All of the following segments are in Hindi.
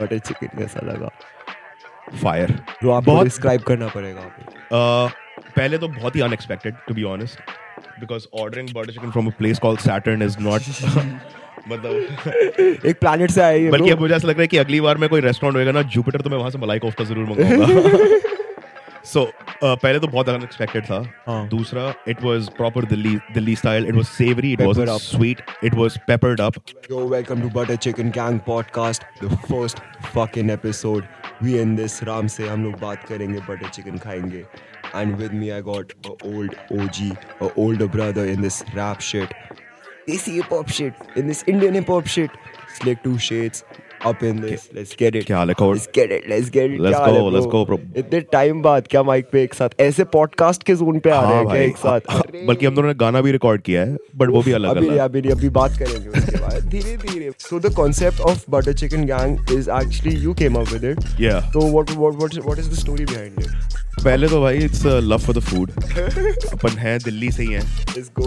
बटर चिकन कैसा लगा? फायर जो आपको बहुत- डिस्क्राइब करना पड़ेगा Uh, पहले तो बहुत ही unexpected to be honest because ordering butter chicken from a place called Saturn is not मतलब एक प्लैनेट से आई है बल्कि अब मुझे ऐसा लग रहा है कि अगली बार मैं कोई रेस्टोरेंट होएगा ना जुपिटर तो मैं वहाँ से मलाई कोफ्ता ज़रूर मंगाऊँगा। सो पहले तो बहुत अनएक्सपेक्टेड था हाँ। दूसरा it was proper Delhi Delhi style it was savoury it Peppered was up. Sweet it was peppered up Yo, welcome to Butter Chicken Gang podcast, the first fucking episode. We in this Ram से हम लोग बात करेंगे butter chicken खाएँगे. And with me I got a old OG, a older brother in this rap shit, desi hip hop shit, in this Indian hip hop shit. Slick two shades up in this. Let's get it. क्या हाल है? Let's get it. Let's get it. Let's क्या हाल है, go, let's bro? go, bro. इतने टाइम बाद क्या माइक पे एक साथ ऐसे पॉडकास्ट के जोन पे आ रहे हाँ हैं क्या भाई एक साथ हाँ, बल्कि हम दोनों ने गाना भी रिकॉर्ड किया है बट वो भी अलग अभी नहीं अलग अभी नहीं अभी बात करेंगे उसके बाद धीरे धीरे so the concept of butter chicken gang is actually you came up with it या तो what what what is the story behind it पहले तो भाई it's love for the food अपन हैं दिल्ली से ही हैं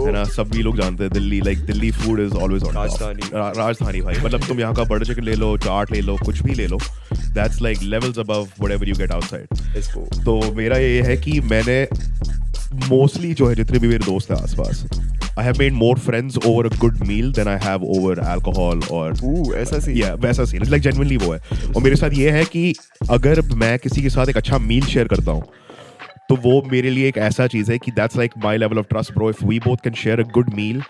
है ना सभी लोग जानते हैं Delhi like Delhi food is always on राजधानी। राजधानी भाई मतलब तुम यहाँ का बटर चिकन ले लो चाट ले लो कुछ भी ले लो that's like levels above whatever you get outside तो मेरा ये है कि मैंने मोस्टली जो है जितने भी मेरे दोस्त हैं आसपास I have made more friends over a good meal than I have over alcohol और ऊ ऐसा सी या वैसा सीन लाइक जेन्युइनली वो है। और मेरे साथ ये है कि अगर मैं किसी के साथ एक अच्छा मील शेयर करता हूँ तो वो मेरे लिए एक ऐसा चीज़ है कि that's like my level of trust bro if we both can share a good meal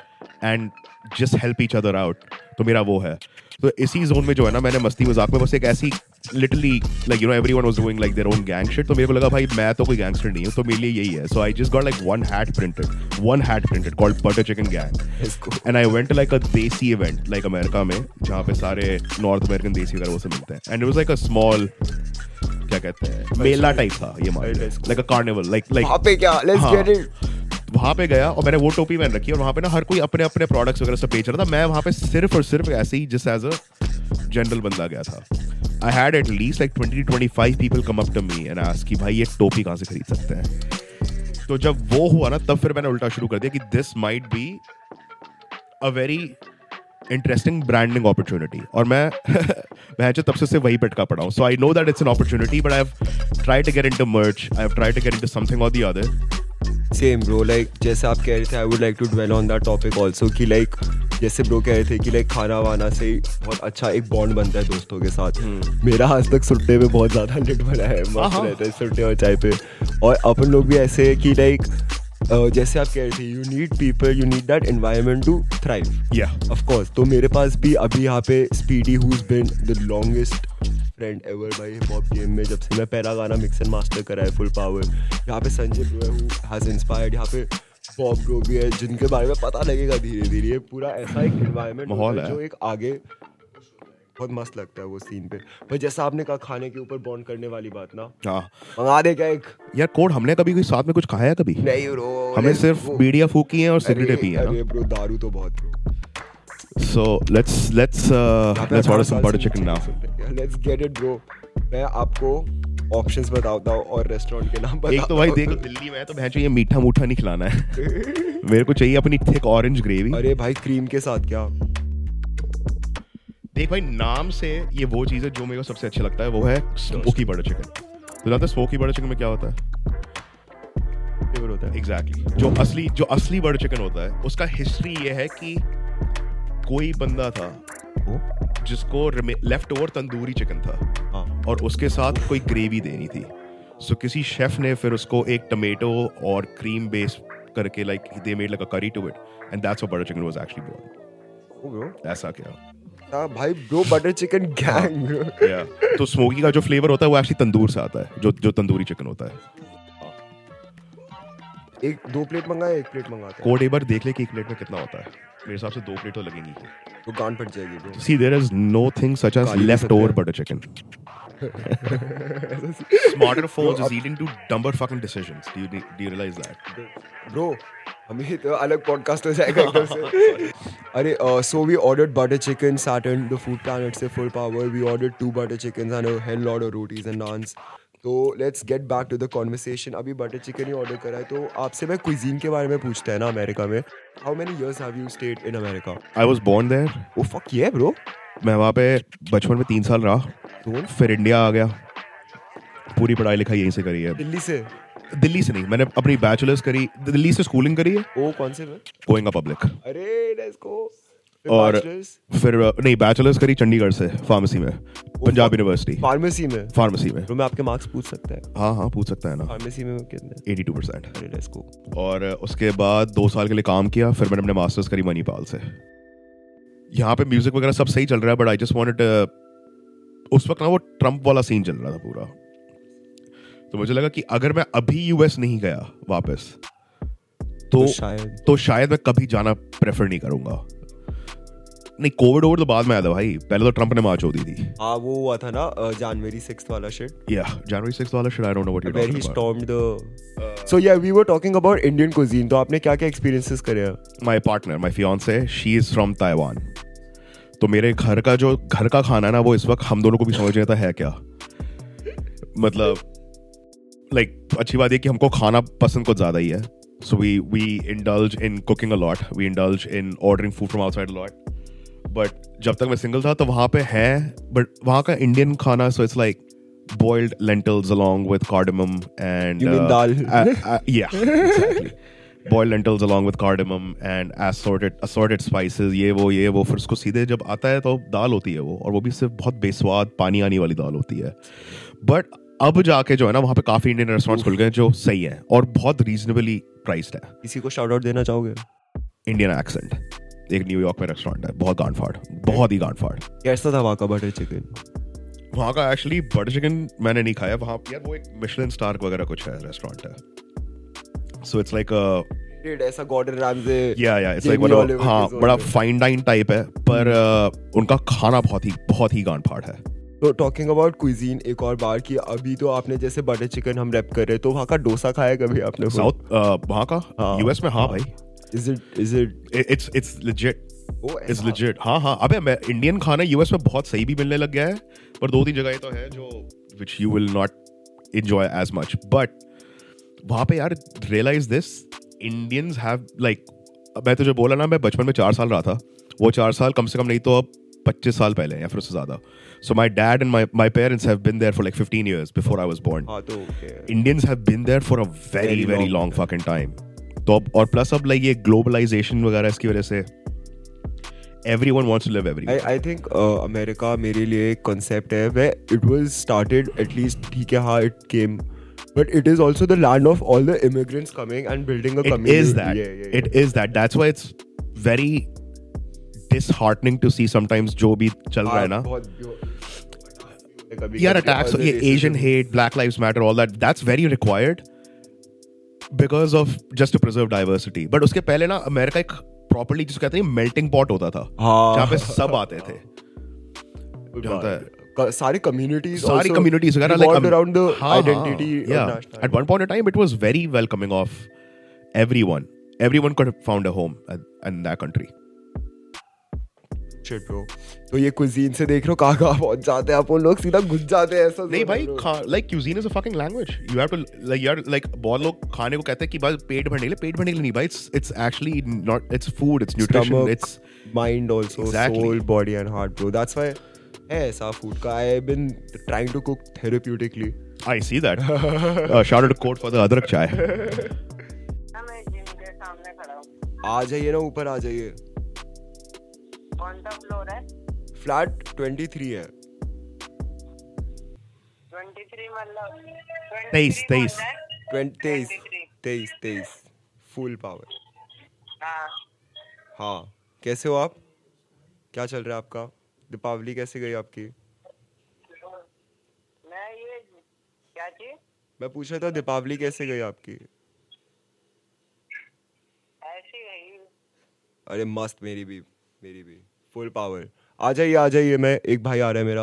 and just help each other out तो मेरा वो है। तो इसी जोन में जो है ना मैंने मस्ती मज़ाक में बस एक ऐसी literally like you know everyone was doing like their own gang shit तो मेरे को लगा भाई मैं तो कोई गैंगस्टर नहीं हूँ तो मेरे लिए यही है. So I just got like one hat printed one hat printed called butter chicken gang and I went like a desi event like America में जहाँ पे सारे नॉर्थ अमेरिकन देसी वगैरह वो सब मिलते हैं. And it was like a small क्या कहते हैं मेला टाइप था ये मान. Like a carnival like like पे क्या? लेट्स। गेट इट वहाँ पे गया और मैंने वो टोपी पहन रखी और वहाँ पे ना हर कोई अपने अपने प्रोडक्ट्स वगैरह सब बेच रहा था। मैं वहाँ पे सिर्फ़ और सिर्फ़ ऐसे ही जस्ट एज अ जनरल बंदा गया था। I had at least like twenty twenty five people come up to me and ask कि भाई ये टोपी कहाँ से खरीद सकते हैं? तो जब वो हुआ ना, तब फिर मैंने उल्टा शुरू कर दिया कि this might be a very interesting branding opportunity और मैं मैं तब से वही पटका पड़ा हूँ। So I know that it's an opportunity but I have try to get into merch I have try to get into something और the other same bro like जैसे आप कह रहे थे I would like to dwell on that topic also कि लाइक जैसे ब्रो कह रहे थे कि लाइक खाना वाना से बहुत अच्छा एक बॉन्ड बनता है दोस्तों के साथ। मेरा आज तक सुट्टे में बहुत ज़्यादा नेट बना है मस्त। रहता है सुट्टे और चाय पे। और अपन लोग भी ऐसे है कि लाइक Uh, जैसे आप कह रहे थे you need people you need that environment to thrive या ऑफ़ कोर्स तो मेरे पास भी अभी यहाँ पे Speedy who is been the longest friend ever भाई हिप हॉप गेम में जब से मैं पहला गाना मिक्स एंड मास्टर करा है फुल पावर यहाँ पे संजय ब्रो हैज़ इंस्पायर्ड यहाँ पे बॉब ब्रो भी है जिनके बारे में पता लगेगा धीरे धीरे पूरा ऐसा एक एनवायरनमेंट माहौल है। जो एक आगे बहुत मस्त लगता है वो सीन पे। पर जैसा आपने कहा खाने के ऊपर बॉन्ड करने वाली बात ना हाँ। मंगा दे क्या एक? यार कोड हमने कभी कोई साथ में कुछ खाया है कभी? नहीं ब्रो हमने सिर्फ़ बीड़िया फूकी हैं और सिगरेटें पी हैं अरे ब्रो दारू तो बहुत bro so let's let's let's order some butter chicken now let's get it bro मैं आपको ऑप्शंस बताता हूँ और रेस्टोरेंट के नाम एक तो भाई हूँ। देख दिल्ली में है तो भैंस ये मीठा मूठा नहीं खिलाना है। मेरे को चाहिए अपनी थिक ऑरेंज ग्रेवी अरे भाई क्रीम के साथ क्या? देख भाई नाम से ये वो चीज़ है जो मेरे को सबसे अच्छा लगता है वो है स्मोकी बटर चिकन तो जानते स्मोकी बटर चिकन में क्या होता है? फ्लेवर होता है। Exactly exactly. जो असली जो असली बटर चिकन होता है उसका हिस्ट्री ये है कि कोई बंदा था वो? जिसको लेफ़्ट ओवर तंदूरी चिकन था। हाँ। और उसके साथ कोई ग्रेवी देनी थी। सो so, किसी शेफ ने फिर उसको एक टमेटो और क्रीम बेस करके like they made like a curry to it and that's what butter chicken was actually born ऐसा क्या? हाँ भाई ब्रो बटर चिकन गैंग या तो स्मोकी का जो फ्लेवर होता है वो एक्चुअली तंदूर से आता है जो जो तंदूरी चिकन होता है। एक दो प्लेट मंगाए एक प्लेट मंगाते हैं। कोड एक बार देख ले कि एक प्लेट में कितना होता है। मेरे हिसाब से दो प्लेट तो लगेंगी। तो गांड फट जाएगी bro there is no thing such as काली भी leftover सकते butter chicken. Smarter folks is eating to dumber fucking decisions. Do you do you realize that? Bro हमें तो अलग पॉडकास्ट हो जाएगा एकदम से। अरे so we ordered butter chicken Saturn the food planet से full power we ordered two butter chicken and a hell lot of rotis and naans तो let's get back to the conversation अभी बटर चिकन ही ऑर्डर करा है तो आपसे मैं क्विजीन के बारे में पूछता है ना अमेरिका में। How many years have you stayed in America I was born there. Oh fuck ये ब्रो मैं वहाँ पे बचपन में तीन साल रहा। तो फिर इंडिया आ गया। पूरी पढ़ाई लिखाई यहीं से करी है। दिल्ली से? दिल्ली से नहीं मैंने अपनी बैचलर्स करी। दिल्ली से स्कूलिंग करी है। ओ कौन से में? गोइंग पब्लिक अरे लेट्स गो और फिर नहीं बैचलर्स करी चंडीगढ़ से फार्मेसी में। पंजाब यूनिवर्सिटी फार्मेसी में। फार्मेसी में। तो मैं आपके मार्क्स पूछ सकता है। हाँ हाँ पूछ सकता है ना। फार्मेसी में कितने? 82 परसेंट अरे लेट्स गो और उसके बाद दो साल के लिए काम किया फिर मैंने अपने मास्टर्स करी मणिपाल से। यहाँ पे म्यूज़िक वगैरह सब सही चल रहा है बट आई जस्ट वांटेड उस वक्त ना वो ट्रंप वाला सीन चल रहा था पूरा। तो मुझे लगा कि अगर मैं अभी यूएस नहीं गया वापस तो तो शायद तो शायद मैं कभी जाना प्रेफर नहीं करूँगा। नहीं कोविड ओवर तो बाद में आया था भाई। पहले तो ट्रंप ने मार्च हो दी थी। हाँ वो हुआ था ना जनवरी सिक्स वाला शिट या जनवरी 6 वाला shit I don't know what you where he stormed the so yeah we were talking about Indian cuisine. तो आपने क्या क्या experiences करे हैं? My partner my fiancée she is from Taiwan तो मेरे घर का जो घर का खाना है ना वो इस वक्त हम दोनों को भी समझ नहीं आता है क्या। मतलब लाइक अच्छी बात है कि हमको खाना पसंद कुछ ज़्यादा ही है। So we we indulge in cooking a lot we indulge in ordering food from outside lot but जब तक मैं सिंगल था तो वहाँ पे है बट वहाँ का इंडियन खाना so it's like boiled lentils along with cardamom and You mean uh, dal? uh, uh, yeah exactly. Boiled lentils along with cardamom and assorted assorted spices. ये वो ये वो फिर उसको सीधे जब आता है तो दाल होती है वो और वो भी सिर्फ़ बहुत बेस्वाद पानी आने वाली दाल होती है। बट अब जाके जो है ना वहाँ पे काफ़ी इंडियन रेस्टोरेंट्स खुल गए हैं जो सही है और बहुत रीजनेबली प्राइस्ड है। किसी को शाउट आउट देना चाहोगे? इंडियन एक्सेंट एक न्यूयॉर्क में रेस्टोरेंट है बहुत गांड फाड़ बहुत ही गांड फाड़ कैसा था वहाँ का बटर चिकन वहाँ का एक्चुअली बटर चिकन मैंने नहीं खाया वहाँ यार वो एक मिशलिन स्टार वगैरह कुछ है रेस्टोरेंट है। सो इट्स लाइक ऐसा गॉर्डन रैमजे या या इट्स लाइक Jamie Oliver हाँ बड़ा फाइन डाइन टाइप है पर uh, उनका खाना बहुत ही बहुत ही गांड फाड़ है। तो टॉकिंग अबाउट क्विजीन एक और बार की अभी तो आपने जैसे बटर चिकन हम रैप कर रहे तो वहाँ का डोसा खाया कभी आपने? साउथ वहाँ का? हाँ, यूएस में हाँ भाई। Is it is it it's it's legit it's legit हाँ हाँ. अबे मैं इंडियन खाना यूएस में बहुत सही भी मिलने लग गया है पर दो तीन जगह तो है जो which you will not enjoy as much but वहाँ पे यार realize this Indians have like मैं तुझे बोला ना मैं बचपन में चार साल रहा था। वो चार साल कम से कम नहीं तो अब पच्चीस साल पहले या फिर उससे ज़्यादा। So my dad and my parents have been there for like fifteen years before I was born. Indians have been there for a very very long long fucking time तो अब और प्लस अब लाइक ये ग्लोबलाइजेशन वगैरह इसकी वजह से everyone wants to live everywhere I, I think uh, America मेरे लिए एक concept है where it was started at least ठीक है हाँ it came but it is also the land of all the immigrants coming and building a it community It is that yeah, yeah, yeah. it is that that's why it's very disheartening to see sometimes जो भी चल रहा है ना हाँ, यार attacks ये Asian hate Black Lives Matter all that that's very because of just to preserve diversity but उसके पहले ना अमेरिका एक प्रॉपरली जिसको कहते हैं मेल्टिंग पॉट होता था जहाँ पे सब आते थे। सारी सारी कम्युनिटीज Shit, bro. तो ये cuisine से देख रहे हो कहाँ कहाँ पहुँच जाते हैं आप लोग सीधा घुस जाते हैं ऐसा नहीं भाई है, like cuisine is a fucking language you have to like यार like बहुत लोग खाने को कहते हैं कि बस पेट भरने के लिए पेट भरने के लिए नहीं भाई it's it's actually not it's food it's nutrition Stomach, it's mind also Exactly. soul body and heart bro that's why है ऐसा food का I've been trying to cook therapeutically I see that uh, shout out to quote for the adrak chai हाँ, मैं जिम के सामने खड़ा हूँ आ जाइए ना ऊपर आ जाइए कौन सा फ्लोर है? फ्लैट 23 है। ट्वेंटी थ्री मतलब तेईस, तेईस। है? 20 तेईस तेईस तेईस। फुल पावर हाँ। हाँ। कैसे हो आप? क्या चल रहा है आपका? दीपावली कैसे गई आपकी? मैं ये क्या चीज़? मैं पूछ रहा था दीपावली कैसे गई आपकी? ऐसी गई अरे मस्त मेरी भी मेरी भी। Full power. आ जाइए आ जाइए मैं एक भाई आ रहा है मेरा।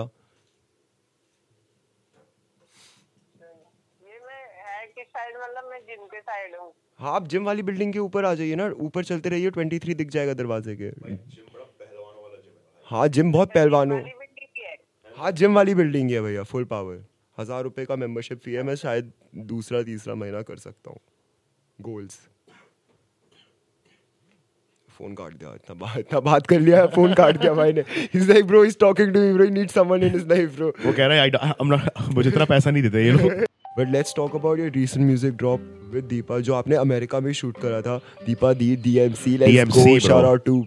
ये मैं है किस साइड मतलब मैं जिम के साइड हूँ। हाँ आप जिम वाली बिल्डिंग के ऊपर आ जाइए ना ऊपर चलते रहिए 23 दिख जाएगा दरवाजे के। हाँ जिम बहुत पहलवान। हो है। हाँ जिम वाली बिल्डिंग है भैया फुल पावर। हज़ार रुपए का मेंबरशिप फ़ी है मैं शायद दूसरा तीसरा महीना कर सकता हूँ। गोल्स फ़ोन काट दिया इतना बात इतना बात कर लिया फ़ोन काट दिया भाई ने। Is like bro is talking to me bro need someone in his life bro वो कह रहा है आई एम नॉट मुझे इतना पैसा नहीं देते ये लोग but let's talk about your recent music drop with Deepa जो आपने अमेरिका में शूट करा था। Deepa the DMC let's go shout out to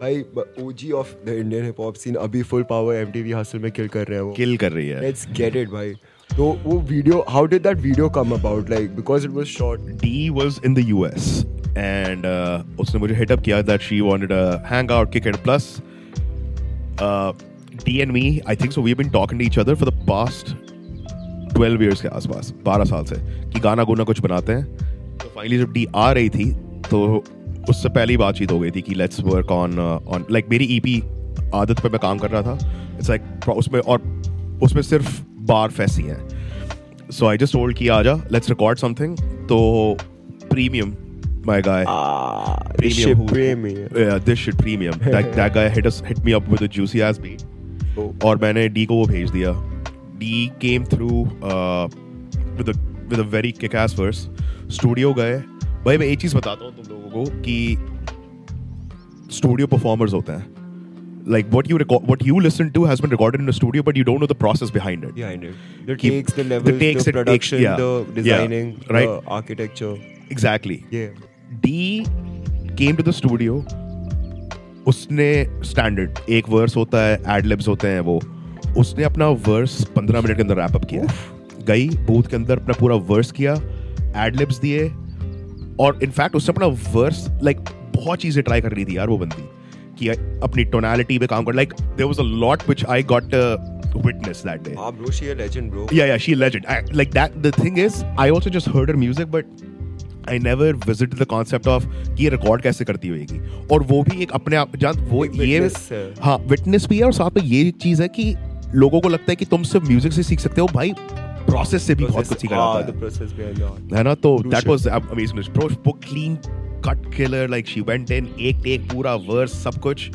भाई OG of the Indian hip hop scene अभी फुल पावर एमटीवी हासिल में किल कर रहे हैं वो। किल कर रही है। लेट्स गेट इट भाई। तो वो video how did that video come about like because it was shot D was in the US and uh, उसने मुझे हिटअप किया that she a hangout, kick it. Plus, uh, D and me, I think so. We've been talking to each other for the past 12 years के आसपास 12 साल से कि गाना गुना कुछ बनाते हैं तो फाइनली जब डी आ रही थी तो उससे पहले ही बातचीत हो गई थी कि let's work on on like मेरी ईपी आदत पे मैं काम कर रहा था इट्स लाइक उसमें और उसमें सिर्फ़ बार फैसी हैं सो आई जस्ट टोल्ड कि आजा लेट्स रिकॉर्ड समथिंग तो premium my guy ah Premium shit who- premium yeah this shit premium that, that guy hit us hit me up with a juicy ass beat Oh. और मैंने डी को वो भेज दिया D came through with with a very kickass verse studio गए भाई मैं एक चीज बताता हूँ तुम लोगों को कि स्टूडियो परफॉर्मर्स होते हैं like what you record what you listen to has been recorded in a studio but you don't know the process behind it behind it the Keep- takes the the levels the, takes, it takes, production yeah. the Yeah, designing right. the architecture exactly yeah Came to the studio उसने स्टैंडर्ड एक वर्स होता है एडलिब्स होते हैं वो उसने अपना वर्स 15 मिनट के अंदर रैप अप किया। गई बूथ के अंदर अपना पूरा वर्स किया एडलिब्स दिए और इनफैक्ट उसने अपना वर्स लाइक बहुत चीज़ें ट्राई कर रही थी यार वो बंदी कि अपनी टोनालिटी पे काम कर like there was a lot which I got witness that day ah bro she a legend bro yeah yeah she a legend. I, like that the thing is i also just heard her music but I never visited the concept of कि ये रिकॉर्ड कैसे करती होगी और वो भी एक अपने आप जान वो ये हाँ विटनेस भी है और साथ में ये चीज़ है कि लोगों को लगता है कि तुम सिर्फ़ म्यूज़िक से सीख सकते हो भाई प्रोसेस से भी बहुत कुछ सीखा जाता है art है ना? तो दैट वाज अमेजिंग वो clean cut killer like she went in एक टेक पूरा वर्स सब कुछ।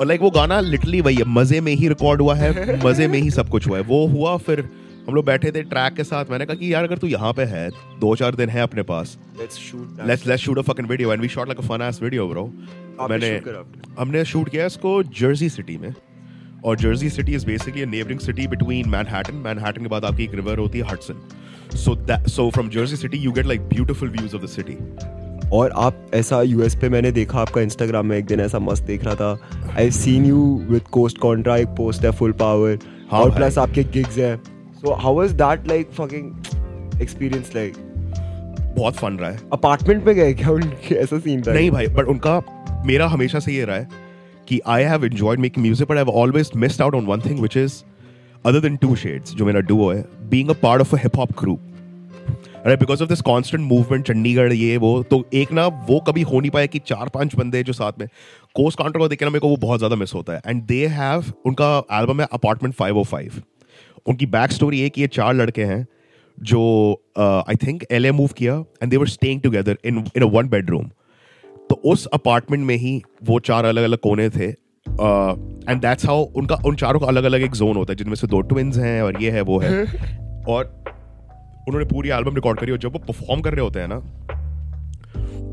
और लाइक वो गाना लिटरली वही है मज़े में ही रिकॉर्ड हुआ है मज़े में ही सब कुछ हुआ है। वो हुआ फिर हम लोग बैठे थे ट्रैक के साथ। मैंने कहा कि यार अगर तू यहाँ पे है दो चार दिन है अपने पास। Let's shoot let's let's shoot a fucking video and we shot like a fun ass video bro मैंने? हमने शूट किया इसको जर्सी सिटी में। और Jersey City is basically neighbouring city between Manhattan Manhattan के बाद आपकी एक रिवर होती है Hudson so that so from Jersey City you get like beautiful views of the city और आप ऐसा यूएस पे मैंने देखा आपका इंस्टाग्राम में एक दिन ऐसा मस्त देख रहा था। I seen you with Coast Contra एक पोस्ट है फुल पावर हाँ और प्लस आपके गिग्स हैं। So how was that like fucking experience like बहुत फन रहा है। अपार्टमेंट पे गए क्या उनके ऐसा सीन था? नहीं भाई बट उनका मेरा हमेशा से ये रहा है कि I have enjoyed making music but I have always missed out on one thing which is other than two shades जो मेरा डुओ है being a part of a hip hop group right because of this constant movement Chandigarh ये वो तो एक ना वो कभी हो नहीं पाया कि चार पाँच बंदे जो साथ में कोस्ट काउंटर को देखना मेरे को वो बहुत ज़्यादा मिस होता है। एंड दे हैव उनका एल्बम है अपार्टमेंट 505 उनकी बैक स्टोरी है कि ये चार लड़के हैं जो I think L A move किया and they were staying together in in a one bedroom तो उस अपार्टमेंट में ही वो चार अलग अलग कोने थे एंड दैट्स हाउ उनका उन चारों का अलग अलग एक जोन होता है जिनमें से दो ट्विंस हैं और ये है वो है। और उन्होंने पूरी एल्बम रिकॉर्ड करी और जब वो परफॉर्म कर रहे होते हैं ना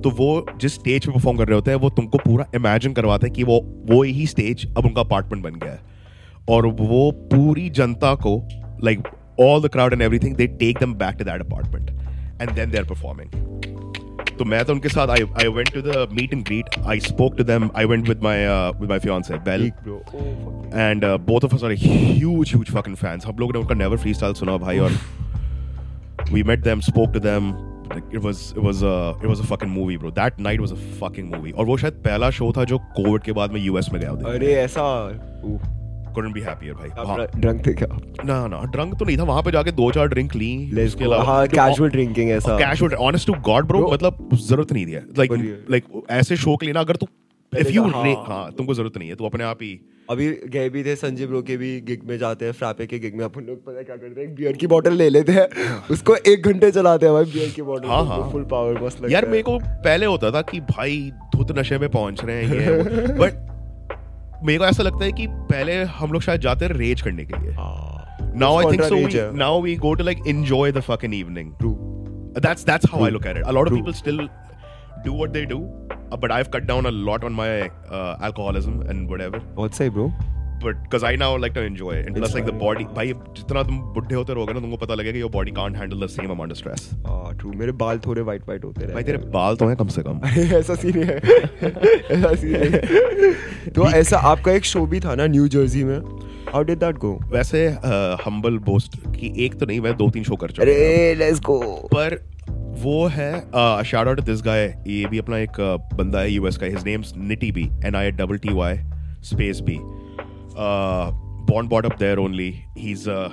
तो वो जिस स्टेज पे परफॉर्म कर रहे होते हैं वो तुमको पूरा इमेजिन करवाता है कि वो वो ही स्टेज अब उनका अपार्टमेंट बन गया है। और वो पूरी जनता को like all the crowd and everything they take them back to that apartment and then they are performing तो मैं तो उनके साथ I I went to the meet and greet I spoke to them I went with my with my fiancee Belle and both of us are huge huge fucking fans हम लोगों ने उनका नेवर फ्रीस्टाइल सुना भाई और we met them spoke to them. Like it was it was a it was a fucking movie bro. That night was a fucking movie. और वो शायद पहला शो था जो कोविड के बाद में यूएस में गया अरे ऐसा couldn't be happier भाई आप हाँ ड्रंक थे क्या ना ना ड्रंक तो नहीं था वहाँ पे जाके दो चार ड्रिंक ली go. अलावा हाँ कैजुअल ड्रिंकिंग ऐसा casual honest to God bro Bro. मतलब ज़रूरत नहीं है लाइक। लाइक ऐसे शो के लिए ना अगर तू इफ़ यू का- हाँ। हाँ तुमको ज़रूरत नहीं है तू अपने आप ही अभी गए भी थे संजय ब्रो के भी गिग में जाते हैं फ्रापे के गिग में अपन लोग पता क्या करते हैं बियर की बोतल ले लेते हैं उसको एक घंटे चलाते हैं भाई बियर की बोतल हाँ, हाँ। फुल पावर लगता यार मेरे को पहले होता था कि भाई धुत नशे में पहुँच रहे हैं ये बट मेरे को ऐसा लगता है कि पहले हम लोग शायद जाते हैं रेज करने के लिए। Now I think so now we go to like enjoy the fucking evening true that's that's how I look at it a lot of people still do what they do but I have cut down a lot on my alcoholism and whatever what say bro because I now like to enjoy it, and plus like the body, भाई जितना तुम बुढ़े होते रहोगे ना तुमको पता लगेगा your body can't handle the same amount of stress. हाँ true. मेरे बाल थोड़े white white होते रहे. भाई तेरे बाल तो हैं कम से कम. ऐसा सीन है। ऐसा सीन है। तो ऐसा आपका एक शो भी था ना न्यू जर्सी में। हाउ डिड दैट गो वैसे हम्बल बोस्ट की एक तो नहीं मैं दो तीन शो कर चुका. अरे लेट्स गो पर वो है शाउट आउट दिस गाय ये भी अपना एक बंदा है यूएस का। His name's Nitty B N I double T Y space B born bought up there only. He's uh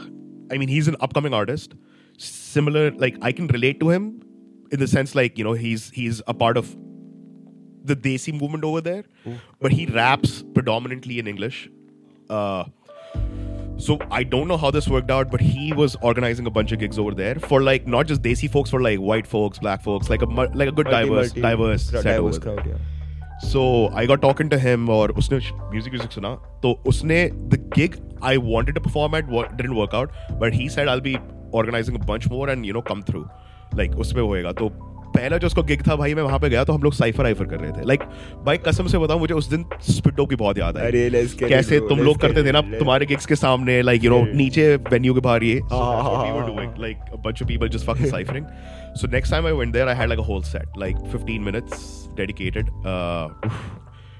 i mean he's an upcoming artist. Similar like i can relate to him in the sense like you know he's he's a part of the desi movement over there but he raps predominantly in english. Uh so I don't know how this worked out, but he was organizing a bunch of gigs over there for like not just Desi folks, for like white folks, black folks, like a like a good diverse diverse set over diverse there. crowd yeah so I got talking to him और उसने म्यूज़िक म्यूज़िक सुना। तो उसने the gig I wanted to perform at डिट work out but he said I be organising bunch more and you know come through like उसमें होएगा। तो पहला जो उसको गिग था भाई मैं वहाँ पे गया तो हम लोग साइफर आइफर कर रहे थे। लाइक like, भाई कसम से बताऊँ मुझे उस दिन स्पिटो की बहुत याद है कैसे लो, तुम लोग करते थे ना तुम्हारे गिग्स के सामने लाइक यू नो नीचे वेन्यू के बाहर ये। So next time I went there I had like whole set like 15 minutes dedicated uh did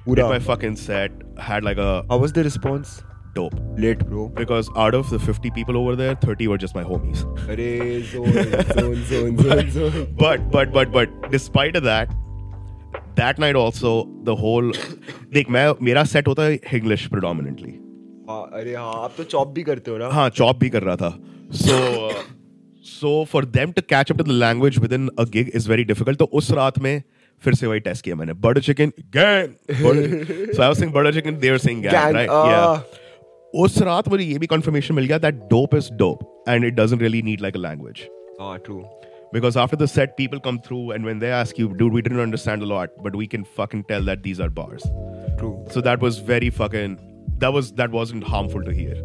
पूरा my fucking set had like a how was the response dope late bro because out of the 50 people over there 30 were just my homies अरे zone zone zone zone zone but but but but despite of that that night also the whole देख मैं मेरा set होता है English predominantly हाँ अरे हाँ आप तो चॉप भी करते हो ना हाँ चॉप भी कर रहा था so uh, so for them to catch up to the language within a gig is very difficult तो उस रात में फिर से वही टेस्ट किया मैंने butter chicken gang butter, so I was saying butter chicken they were saying gang, Gang, right ah. yeah उस रात मुझे ये भी confirmation मिल गया that dope is dope and it doesn't really need like a language हाँ true because after the set people come through and when they ask you dude we didn't understand a lot but we can fucking tell that these are bars true so that was very fucking that was that wasn't harmful to hear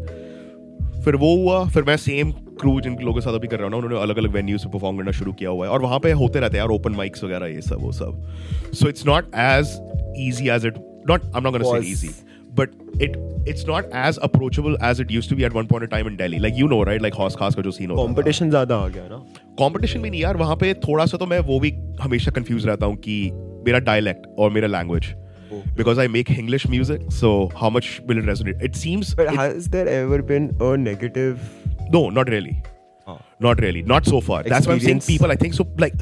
फिर वो हुआ फिर मैं सेम क्रू जिन लोगों के साथ अभी कर रहा हूँ ना उन्होंने अलग अलग वेन्यूज पे परफॉर्म करना शुरू किया हुआ है। और वहाँ पे होते रहते हैं यार ओपन माइक्स वगैरह ये सब वो सब। So it's not as easy as it not going to say Was. easy but it it's not as approachable as it used to be at one point in time in delhi. Like you know right? Like Hauz Khas का जो सीन होता था। कंपटीशन ज़्यादा आ गया ना? कंपटीशन भी नहीं यार वहाँ पे थोड़ा सा तो मैं वो भी हमेशा कंफ्यूज रहता हूँ कि मेरा डायलेक्ट और मेरा language because I make English music, so how much will it resonate? It seems but it- has there ever been a negative no, not really, हाँ. not really, not so far. That's why I'm saying Experience. people. I think so. Like,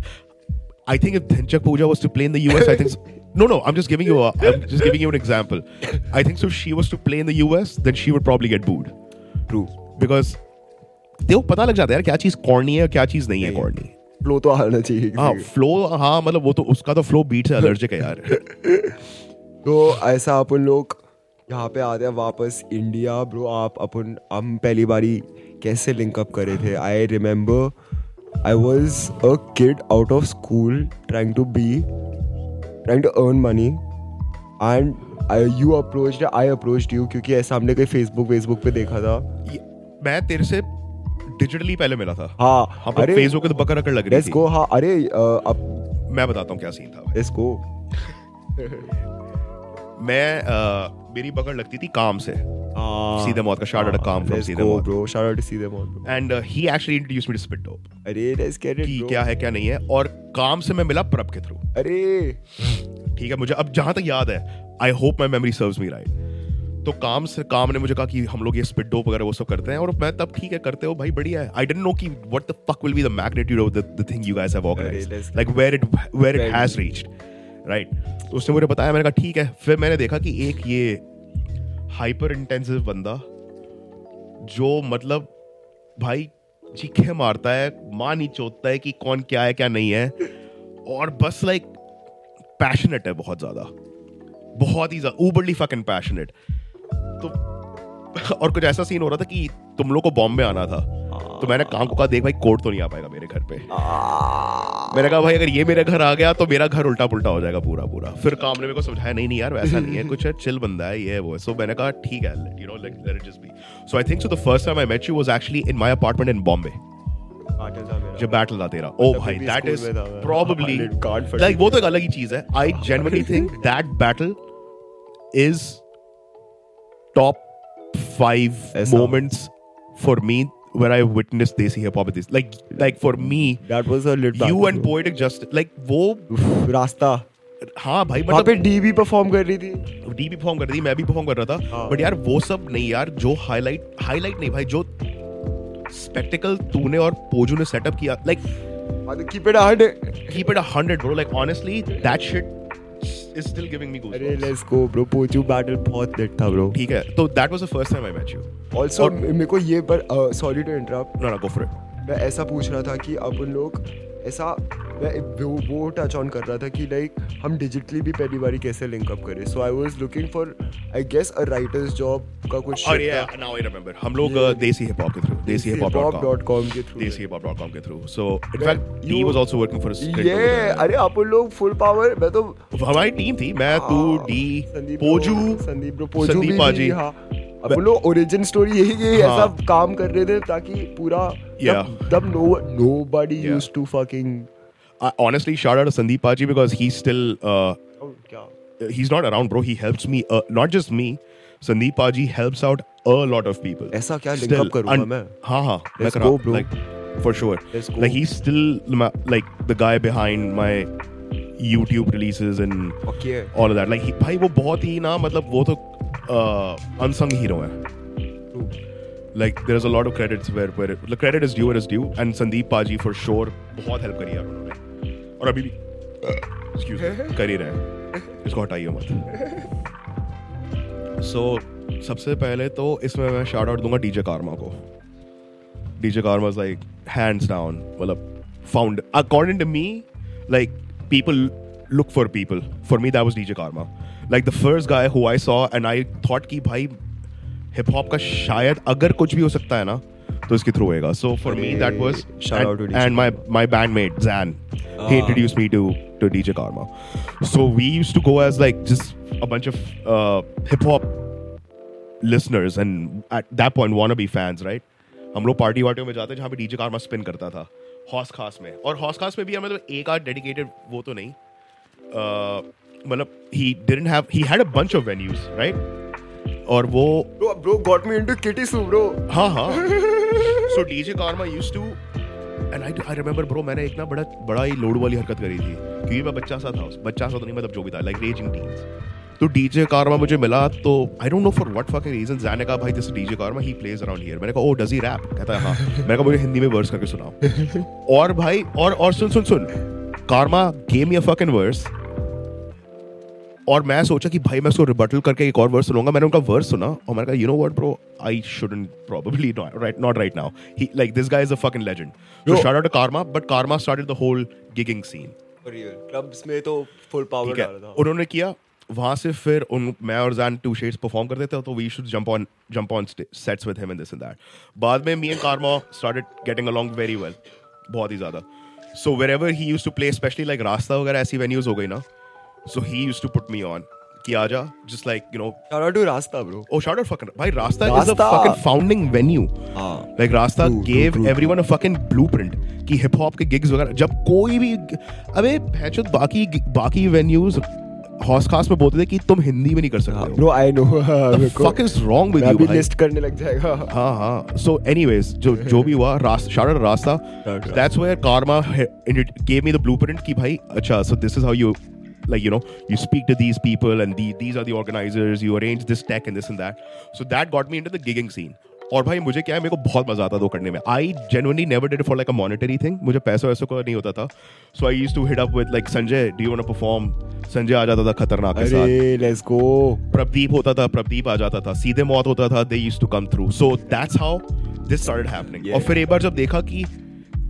I think if Dhinchak Pooja was to play in the US, I think. s- No, no, I'm just giving you a. I'm just giving you an example. I think so. If she was to play in the US, then she would probably get booed true because देखो पता लग जाता है यार क्या चीज कॉर्नी है क्या चीज नहीं है नहीं। कॉर्नी फ्लो तो आना चाहिए हाँ किसी फ्लो हाँ मतलब वो तो उसका तो फ्लो बीट से एलर्जिक है यार का। तो ऐसा अपन लोग यहाँ पे आते हैं वापस इंडिया ब्रो आप अपन हम पहली बारी कैसे लिंक अप करे थे? I remember I was a kid out of school trying to be trying to earn money and you approach I approach you क्योंकि ऐसा हमने कहीं फेसबुक वेसबुक पे देखा था। मैं तेरे से डिजिटली पहले मिला था। हाँ हम लोग फेसबुक पे तो बकर रकड़ लग रही थी। गो हाँ अरे अब मैं बताता हूँ क्या सीन था। गो मैं अ, मेरी बकर लगती थी काम से। सीधे मौत का to Kam from लेट्स सीधे मौत। Bro shout out Seedhe Maut and he actually introduce me to spit dope अरे लेट्स गेट इट कि क्या है क्या नहीं है। और काम से मैं मिला प्रभ के थ्रू अरे। ठीक है मुझे अब जहाँ तक याद है I hope my memory serves me right तो काम से काम ने मुझे कहा कि हम लोग ये स्पिट डोप वगैरह वो सब करते हैं। और मैं तब ठीक है करते हो भाई बढ़िया है। आई डेंट नो कि what the fuck will be the magnitude of the thing you guys have organised like where it where it has reached right तो उसने मुझे बताया, मैंने कहा, ठीक है। फिर मैंने देखा कि एक ये हाइपर इंटेंसिव बंदा जो मतलब भाई, चीखे मारता है, माँ नहीं चोतता है कि कौन क्या है, क्या नहीं है। और बस लाइक पैशनेट है बहुत ज़्यादा। बहुत ही ऊबरली फकिंग पैशनेट तो और कुछ ऐसा सीन हो रहा था कि तुम लोग को बॉम्बे आना था। तो मैंने काम को कहा देख भाई कोर्ट तो नहीं आ पाएगा मेरे घर पे. मैंने कहा भाई अगर ये मेरे घर आ गया तो मेरा घर उल्टा पुल्टा हो जाएगा पूरा पूरा फिर काम ने मेरे को समझाया नहीं नहीं यार वैसा नहीं है कुछ है चिल बंदा है ये है. वो सो मैंने कहा ठीक है you know let let it just be so I think so the first time I met you was actually in my apartment in Bombay जब बैटल था तेरा। ओ मतलब भाई दैट इज़ में मैं। forget. like वो तो एक अलग ही चीज़ है। I genuinely think that battle is top five moments for me where I witnessed desi hip hop this like like for me That was a lit you and poetic justice like वो रास्ता हाँ भाई वहाँ पे मतलब डी भी परफॉर्म कर रही थी डी भी परफॉर्म कर रही थी मैं भी परफॉर्म कर रहा था हाँ। बट यार वो सब नहीं यार जो हाईलाइट हाईलाइट नहीं भाई जो स्पेक्टिकल तूने और पोजू ने सेटअप किया like keep it hard keep it a hundred, bro. Like honestly, that shit is still giving me अरे. Let's go bro Pochu battle बहुत लेट था ब्रो ठीक है तो that was the first time I met you. Also, और- मेरे को ये पर sorry to interrupt No, no, go for it. मैं ऐसा पूछ रहा था कि अपन लोग ऐसा मैं वो वो टच ऑन कर रहा था कि लाइक हम डिजिटली भी पहली बारी कैसे लिंक अप करें so I was looking for I guess a writer's job का कुछ और now I remember. हम लोग uh, देसी हिप हॉप के through, देसी हिप के through देसी हिप के through. So in Well, fact, he you- was also working for a stint ये अरे अपन लोग फुल पावर मैं तो हमारी टीम थी मैं तू हाँ, डी संदीप पोजू संदीप ब्रो पोजू संदीप पाजी। हाँ अपन लोग ओरिजिन स्टोरी यही यही हाँ। ऐसा काम कर रहे थे ताकि पूरा Yeah. तब तब no nobody Yeah. Used to fucking I honestly shout out to Sandeep Paji because he's still uh, क्या he's not around, bro. He helps me, uh, not just me. Sandeep Paji helps out a lot of people. ऐसा क्या link Still, up करूंगा un- मैं? हाँ हाँ मैं Let's करा go, bro. like for sure. Let's go. Like he's still ma- like the guy behind my YouTube releases and okay all of that. Like he, भाई वो बहुत ही ना मतलब वो तो uh, unsung hero है. Like there's a lot of credits where where it, the credit is due where it's due and Sandeep Paji for sure बहुत help करी है उन्होंने और अभी भी excuse me कर ही रहे हैं इसको हटाइए मत so सबसे पहले तो इसमें मैं शाउट आउट दूँगा डीजे कार्मा को DJ Karma is like hands down मतलब found according to me like people look for people for me that was DJ Karma like the first guy who I saw and I thought कि भाई हिप हॉप का शायद अगर कुछ भी हो सकता है ना तो इसके थ्रू होएगा। So for me that was shout out to and my my bandmate Jain he introduce me to to DJ Karma so we used to go as like just a bunch of hip hop listeners and at that point wanna be fans right हम लोग पार्टी वार्टियों में जाते हैं जहाँ पे डीजे कारमा स्पिन करता था हॉस खास में। और हॉस खास में भी हमें मतलब तो एक आर डेडिकेटेड वो तो नहीं। uh, मतलब he didn't have he had a bunch of venues right और वो bro bro got me into Kitty Su bro हाँ हाँ। So DJ Karma used to and I I remember bro मैंने एक ना बड़ा बड़ा ही लोड वाली हरकत करी थी। क्योंकि मैं बच्चा सा था बच्चा सा तो नहीं मतलब जो भी था लाइक रेजिंग टीन्स तो डीजे कार्मा मुझे मिला तो I don't know for what fucking reason जाने का भाई this DJ Karma he plays around here मैंने कहा ओ डज ही रैप कहता है हाँ। मैंने कहा मुझे हिंदी में वर्स करके सुनाओ। और भाई और और सुन सुन सुन। Karma gave me a fucking verse और मैं सोचा कि भाई मैं उसको रिबटल करके एक और वर्स सुनूँगा मैंने उनका वर्स सुना और मैंने कहा you know what bro I shouldn't probably write not right now he like this guy is a fucking legend so. Shout out to Karma but Karma started the whole gigging scene clubs में तो फुल पावर डाला था। उन्होंने किया वहाँ से फिर उन मैं और जैन टू शेड्स परफॉर्म करते थे तो we should jump on jump on sets with him and this and that बाद में me and Karma started getting along very well बहुत ही ज़्यादा। So wherever he use to play specially like Raasta वगैरह ऐसी वेन्यूज हो गई ना so he use to put me on कि आजा just like you know shout out to Raasta bro Oh, shout out fucking भाई रास्ता is a fucking founding venue. हाँ Like रास्ता True, true, gave true, everyone a fucking blueprint कि हिप हॉप के gigs वगैरह जब कोई भी अबे भैंचोद बाकी बाकी venues हॉस खास में बोलते थे कि तुम हिंदी में नहीं कर सकते bro I know The fuck is wrong with मैं you अभी लिस्ट करने लग जाएगा हाँ हाँ so anyways जो जो भी हुआ रास्ता shout रास्ता Shout out. that's where karma he- gave me the blueprint कि भाई अच्छा so this is how you like you know you speak to these people and the, these are the organizers you arrange this tech and this and that so that got me into the gigging scene और भाई मुझे क्या है मेरे को बहुत मजा आता था वो करने में आई genuinely never did it for like a monetary thing मुझे पैसा वैसा को नहीं होता था so I used to hit up with like Sanjay do you want to perform Sanjay आ जाता था खतरनाक के साथ अरे लेट्स गो प्रदीप होता था प्रदीप आ जाता था सीधे मौत होता था they used to come through so that's how this started happening Yeah. और फिर एक बार जब देखा कि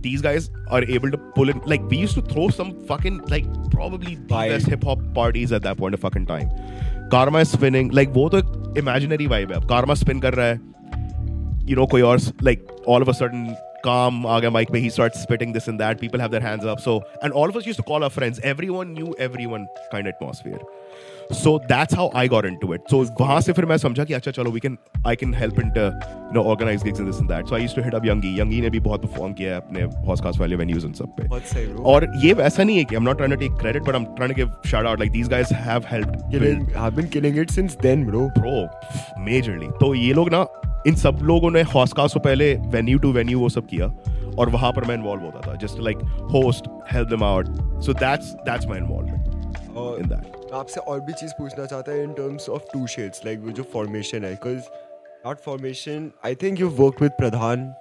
these guys are able to pull in like we used to throw some fucking like probably the Vibe. best hip hop parties at that point of fucking time karma is spinning like वो तो एक imaginary vibe है अब karma spin कर रहा है you know कोई और like all of a sudden calm आ गया mic पे he starts spitting this and that people have their hands up so and all of us used to call our friends everyone knew everyone kind of atmosphere so that's how I got into it so वहाँ से फिर मैं समझा कि अच्छा चलो we can I can help in no organize gigs and this and that so I used to hit up यंगी यंगी ने भी बहुत परफॉर्म किया है अपने हॉस्कास्ट वाले वेन्यूज इन सब पे. और ये वैसा नहीं है कि I am not trying to take credit but I am trying to give shout out like these guys have helped Killing, I've been killing it since then, bro. Pro majorly तो ये लोग ना इन सब लोगों ने हॉस्कास्ट से पहले वेन्यू टू वेन्यू वो सब किया और वहाँ पर मैं इन्वॉल्व होता था। Just like host help them out so that's that's my involvement in that आपसे और भी चीज़ पूछना चाहता है in terms of two shades like वो जो फॉर्मेशन है because not formation I think you work with Pradhan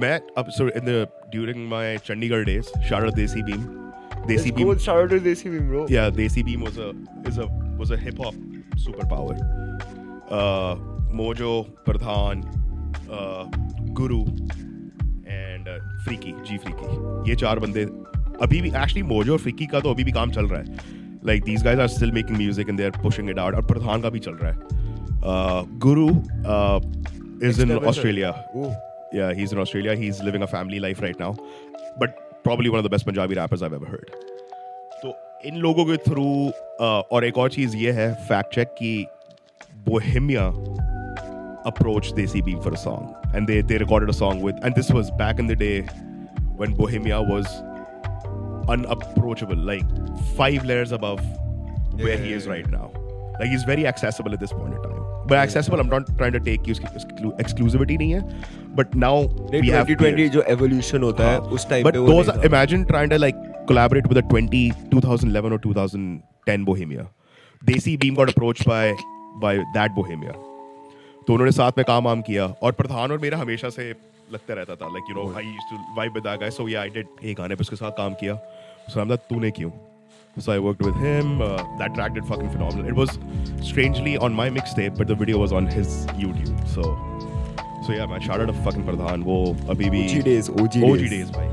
मैं अब in the during my Chandigarh days Sharad Desi Beam देसी बीम शारद देसी बीम ब्रो या Desi Beam was a is a was a hip hop super power mojo Pradhan Guru and freaky ji freaky ये चार बंदे अभी भी एक्चुअली मोजो और फ्रिकी का तो अभी भी काम चल रहा है like these guys are still making music and they are pushing it out और प्रधान का भी चल रहा है Guru is in Australia oh Yeah, he's in Australia. He's living a family life right now, but probably one of the best Punjabi rappers I've ever heard. तो इन लोगों के थ्रू और एक और चीज़ ये है फैक्ट चेक कि Bohemia approached Desi Beam for a song, and they they recorded a song with, and this was back in the day when Bohemia was unapproachable, like five layers above where Yeah, he is yeah. right now. Like he's very accessible at this point in time. But accessible, I'm not trying to take exclu- exclusivity नहीं है. But now नहीं, we have 2020 peers. जो evolution होता है उस टाइम But those, था। imagine trying to like collaborate with a 20, 2011 or 2010 Bohemia. Desi Beam got approached by by that Bohemia. तो उन्होंने साथ में काम वाम किया और प्रधान और मेरा हमेशा से लगता रहता था like you know I used to vibe with that guy so yeah I did एक गाने पे उसके साथ काम किया सो हम तूने क्यों So I worked with him. Uh, that track did fucking phenomenal. It was strangely on my mixtape, but the video was on his YouTube. So, so yeah, man. Shout out to fucking Pradhan. वो अभी भी OG days, OG OG days. days भाई.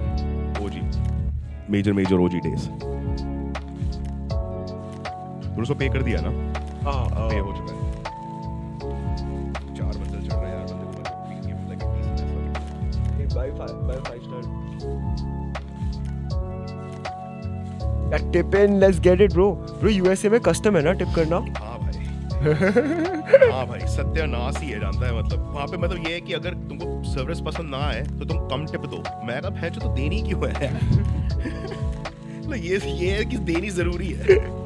OG. Major major OG days. तूने उसको पे कर दिया ना? हाँ, हाँ। पे हो चुका है. Yeah, tip in let's get it bro bro USA में कस्टम है ना टिप करना? हाँ भाई। हाँ भाई सत्यानाश ही है जानता है मतलब। वहाँ पे मतलब ये है कि अगर तुमको सर्विस पसंद ना आए तो तुम कम टिप दो। मैं कहा है तो देनी क्यों है? मतलब ये ये है कि देनी ज़रूरी हाँ।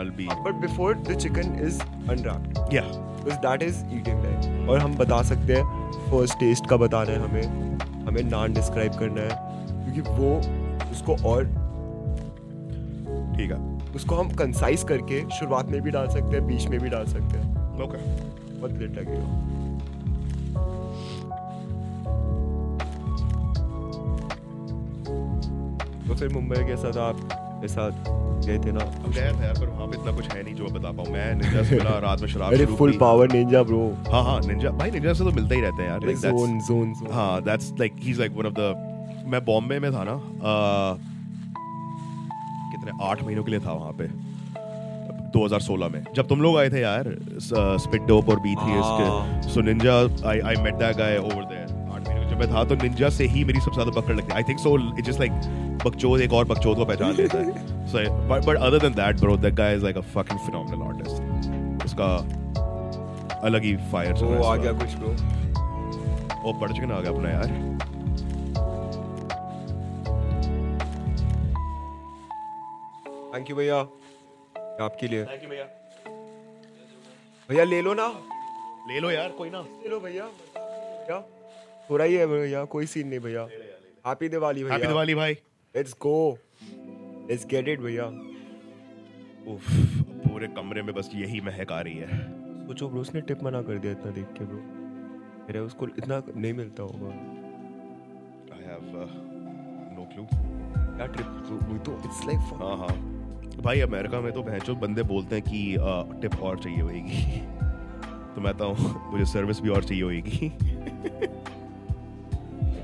Will be But before the chicken is unwrapped, या because that is eating time. और हम बता सकते हैं फ़र्स्ट टेस्ट का बताना है हमें हमें नान डिस्क्राइब करना है क्योंकि वो उसको और ठीक है। उसको हम कंसाइज करके शुरुआत में भी डाल सकते हैं बीच में भी डाल सकते हैं। ओके बहुत लेट लगेगा तो फिर मुंबई कैसा था आप ऐसा गए थे ना। गया था यार पर वहाँ पे इतना कुछ है नहीं जो मैं बता पाऊँ। मैं निंजा से मिला रात में शराब अरे शुरू फुल पावर निंजा ब्रो हाँ हाँ निंजा भाई निंजा से तो मिलता ही रहता है यार। जोन जोन हाँ that's like he is like one of the मैं बॉम्बे में था ना कितने आठ महीनों के लिए था वहाँ पे। 2016 में। जब तुम लोग आए थे यार स्पिट डोप और बी थ्री हाँ। So ninja I I met that guy over there मैं था तो निंजा से ही मेरी सबसे ज़्यादा पकड़ लगती I think so it just like बकचोद एक और बकचोद को पहचान लेता है। So but but other than that bro that guy is like a fucking phenomenal artist उसका अलग ही फायर चल रहा आ गया कुछ ब्रो। ओ बड़ चिकन आ गया अपना यार। थैंक यू भैया। आपके लिए। थैंक यू भैया। भैया ले लो ना। ले लो यार कोई ना। ले लो भैया। भैया। थोड़ा ही है भैया कोई सीन नहीं भैया। हैप्पी दिवाली भैया। हैप्पी दिवाली भाई। Let's go let's get it भैया। उफ पूरे कमरे में बस यही महक आ रही है। सोचो ब्रो उसने टिप मना कर दिया इतना देख के ब्रो मेरे उसको इतना नहीं मिलता होगा। आई हैव नो क्लू क्या ट्रिप वो तो इट्स लाइक हाँ हाँ। भाई अमेरिका में तो भैंचो बंदे बोलते हैं कि टिप और चाहिए होगी तो मैं तो मुझे सर्विस भी और चाहिए होगी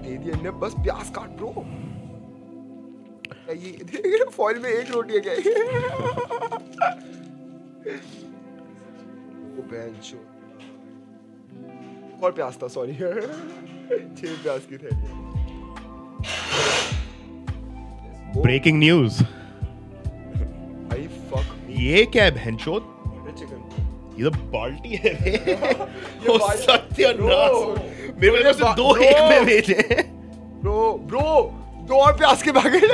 दे दिया ने बस प्याज काट ब्रो ये फॉइल में एक रोटी है क्या? ओ बेंचो और प्याज था सॉरी छह प्याज की थैली। ब्रेकिंग न्यूज़ आई फक ये क्या है चिकन ये तो बाल्टी है। ये ओ बाल्टी- सत्यानाश Bro, मेरे को से दो एक में भेजे। ब्रो ब्रो दो और प्याज के पैकेट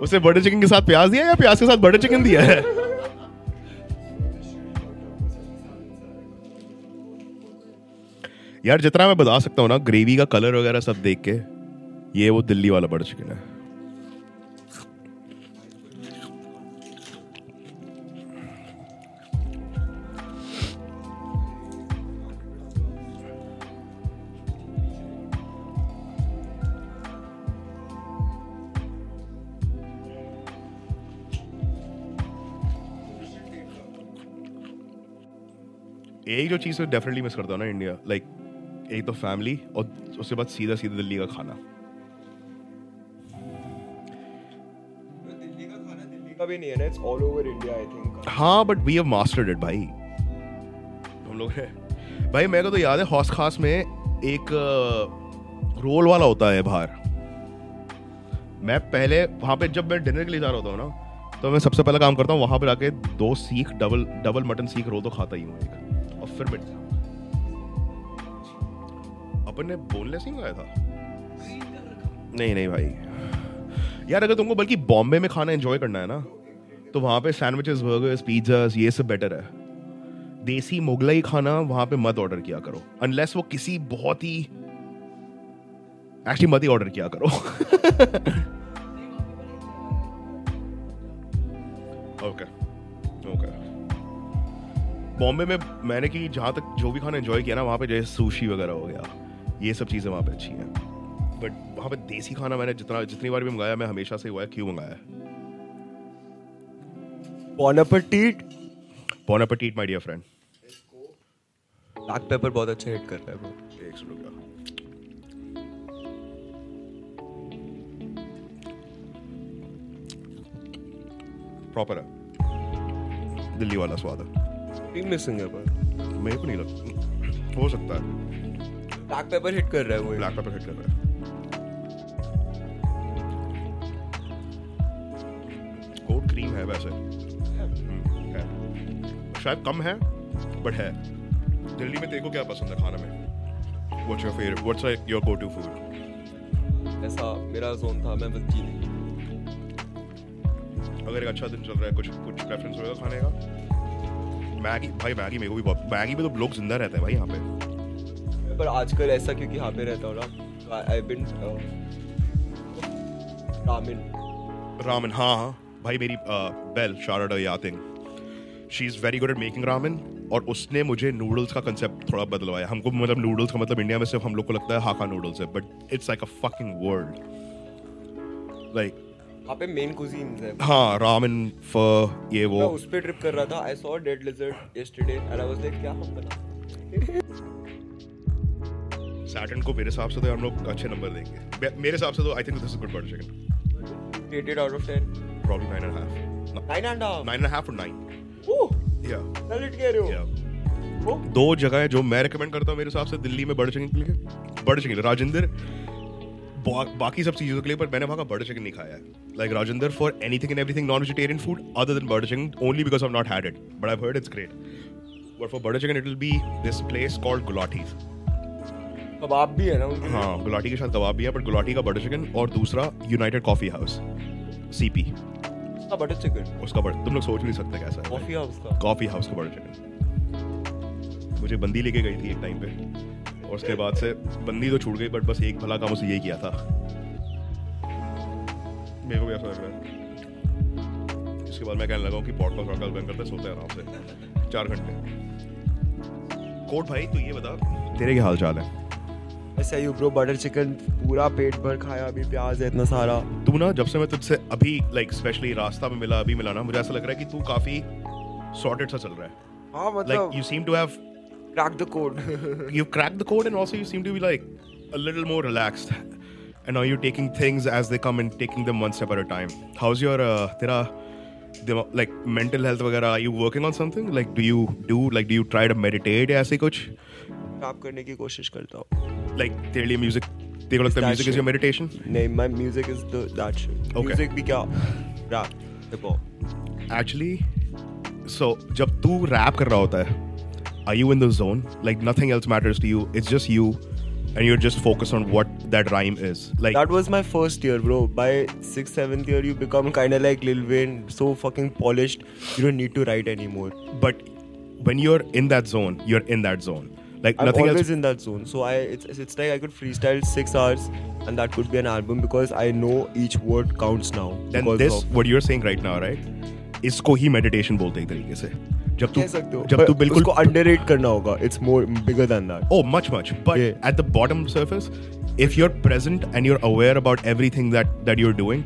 उसे बटर चिकन के साथ प्याज दिया या प्याज के साथ बटर चिकन दिया है? यार जितना मैं बता सकता हूँ ना ग्रेवी का कलर वगैरह सब देख के ये वो दिल्ली वाला बटर चिकन है। एक जो चीज़ डेफिनेटली मिस करता हूँ ना इंडिया लाइक एक तो फैमिली और उसके बाद सीधा सीधा दिल्ली का खाना। का भी नहीं है ना it's all over India I think हाँ but we have mastered it भाई। हम लोग ने भाई मेरे को तो याद है हौस खास में एक रोल वाला होता है बाहर। मैं पहले वहाँ पे जब मैं डिनर के लिए जा रहा होता हूँ ना तो मैं सबसे पहला काम करता हूँ वहाँ पे जाके दो seekh double double mutton seekh roll तो खाता ही हूँ एक। और फिर मैं अपन ने बोनलेस नहीं खाया था। नहीं नहीं भाई। यार, अगर तुमको बल्कि बॉम्बे में खाना एंजॉय करना है ना तो वहाँ पे सैंडविचेस बर्गर्स पिज्जास ये सब बेटर है। देसी मुगलाई खाना वहाँ पे मत ऑर्डर किया करो। अनलेस वो किसी बहुत ही एक्चुअली मत ही ऑर्डर किया करो। ओके ओके बॉम्बे में मैंने कि जहाँ तक जो भी खाना एंजॉय किया ना वहाँ पे जैसे सुशी वगैरह हो गया ये सब चीज़ें वहाँ पे अच्छी हैं। बट वहाँ पे देसी खाना मैंने जितना जितनी बार भी मंगाया मैं हमेशा से हुआ है क्यों मंगाया bon appetit Bon appetit, my dear friend. Black pepper बहुत अच्छा हिट कर रहा है ब्रो एक सुनो क्या? प्रॉपर है। दिल्ली वाला स्वाद है। क्रीम मिसिंग है पर। मेरे को नहीं लगता। हो सकता है। ब्लैक पेपर हिट कर रहा है वो ब्लैक पेपर हिट कर रहा है। कोट क्रीम है वैसे। हम्म, है। शायद कम है बट है। दिल्ली में तेरे को क्या पसंद है खाना में? What's your favourite what's your go to food ऐसा मेरा जोन था मैं बस नहीं। अगर एक अच्छा दिन चल रहा है कुछ कुछ प्रेफरेंस होगा खाने का? मैगी भाई मैगी मेरे को भी बहुत मैगी में तो लोग ज़िंदा रहते हैं भाई यहाँ पे। पर आजकल ऐसा क्योंकि यहाँ पे रहता हूँ ना? आई बिन रामेन। रामन हाँ हाँ। भाई मेरी बेल शारड यातिंग she is very good at making ramen और उसने मुझे नूडल्स का कंसेप्ट थोड़ा बदलवाया। हमको मतलब नूडल्स का मतलब इंडिया में सिर्फ़ हम लोग को लगता है हाका नूडल्स है but it's like a fucking world like यहाँ पे मेन कुजीन्स है। हाँ रामन फ ये वो। मैं उस पे ट्रिप कर रहा था I saw dead lizard yesterday and I was like क्या हम बना सैटर्न को मेरे हिसाब से तो हम लोग अच्छे नंबर देंगे। मेरे हिसाब से तो I think this is good butter chicken rated out of 10 probably nine and half 9 and half nine and half और नाइन ओह या सैलेड कह रहे हो। ओह दो जगह है जो मैं रिकमेंड करता हूँ मेरे हिसाब से दिल्ली में बटर चिकन के लिए बटर चिकन राजेंद्र बाकी सब चीज़ों के लिए पर मैंने वहाँ का बटर चिकन नहीं खाया है। Like Rajendra for anything and everything non vegetarian food other than butter chicken only because I not had it but I heard it's great but for butter chicken it will be this place called Gulati's कबाब भी है ना उनके? हाँ गुलाटी के साथ कबाब भी है बट गुलाटी का बटर चिकन और दूसरा यूनाइटेड कॉफ़ी हाउस सीपी हाँ बटर चिकन उसका बटर तुम लोग सोच नहीं सकते कैसा कॉफ़ी हाउस का? कॉफ़ी हाउस का बटर चिकन मुझे बंदी लेके गई थी एक टाइम पे। और उसके बाद से बंदी तो छूट गई बट बस एक भला काम उसे यही किया था। मेरे को भी ऐसा लग रहा है। इसके बाद मैं कहने लगा कि पॉडकास्ट वॉडकास्ट बंद करते सोते आराम से। चार घंटे। कोट भाई तू ये बता तेरे क्या हाल चाल है? ऐसा यू ब्रो बटर चिकन पूरा पेट भर खाया अभी प्याज है इतना सारा। तू ना जब से मैं तुझसे अभी लाइक स्पेशली रास्ता में मिला अभी मिला ना मुझे ऐसा लग रहा है कि तू काफ़ी सॉर्टेड सा चल रहा है। हाँ like मतलब you seem to have crack the code you've cracked the code and also you seem to be like a little more relaxed and now you're taking things as they come and taking them one step at a time how's your uh, tera the, like mental health वगैरह are you working on something like do you do like do you try to meditate ऐसे कुछ rap करने की कोशिश करता हूँ like तेरे लिए music तेरे को लगता है that music is your meditation नहीं my music is the that shit Okay. music भी क्या rap hip hop actually so जब तू rap कर रहा होता है are you in the zone like nothing else matters to you it's just you and you're just focused on what that rhyme is like That was my first year, bro. By sixth, seventh year, you become kind of like Lil Wayne, so fucking polished. You don't need to write anymore. but when you're in that zone you're in that zone like I'm nothing always else in that zone. So I, it's it's like I could freestyle six hours, and that could be an album because I know each word counts now. then because this of- what you're saying right now right इसको ही meditation बोलते हैं एक तरीके से जब तू जब तू बिल्कुल उसको अंडररेट करना होगा। It's more bigger than that oh much much but at the bottom surface if you are present and you are aware about everything that that you are doing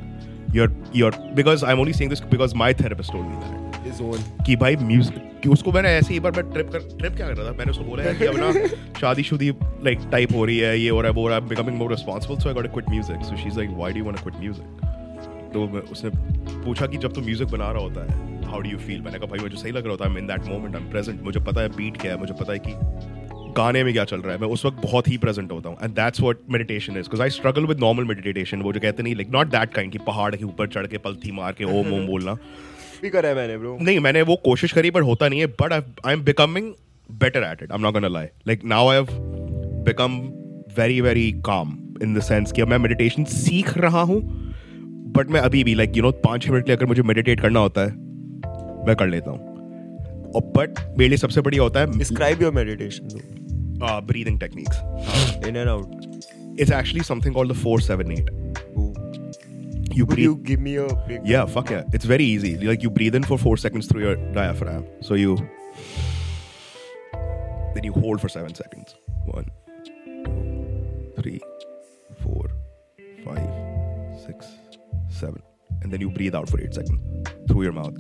you are you are because I am only saying this because my therapist told me that is on कि भाई म्यूज़िक कि उसको मैंने ऐसे ही बार मैं ट्रिप कर ट्रिप क्या कर रहा था? मैंने उसको बोला है कि अब ना शादीशुदी लाइक टाइप हो रही है ये हो रहा है वो I am becoming more responsible so I got to quit music so she is like why do you want to quit music तो उसने पूछा कि जब तू म्यूज़िक बना रहा होता है हाउ डू यू फील मैंने कहा भाई मुझे सही लग रहा होता है in that moment I am present मुझे पता है बीट क्या है मुझे पता है कि गाने में क्या चल रहा है मैं उस वक्त बहुत ही प्रेजेंट होता हूँ and that's what meditation is because I struggle with normal meditation वो जो कहते नहीं लाइक नॉट दैट काइंड कि पहाड़ के ऊपर चढ़ के पलथी मार के ओम ओम बोलना। भी करा है मैंने ब्रो नहीं मैंने वो कोशिश करी बट होता नहीं है but I am becoming better at it I am not gonna lie like now I have become very very calm in the sense कि मैं मेडिटेशन सीख रहा हूँ बट मैं अभी भी लाइक यू नो पाँच छः मिनट लिए अगर मुझे मेडिटेट करना होता है मैं कर लेता हूँ और बट मेरे लिए सबसे बढ़िया होता है describe your meditation though breathing techniques in and out it's actually something called the four seven eight Ooh. You could breathe you give me a break Yeah, fuck yeah. It's very easy. Like you breathe in for four seconds through your diaphragm. So you then you hold for seven seconds. One, three, four, five, six, seven. And then you breathe out for eight seconds through your mouth.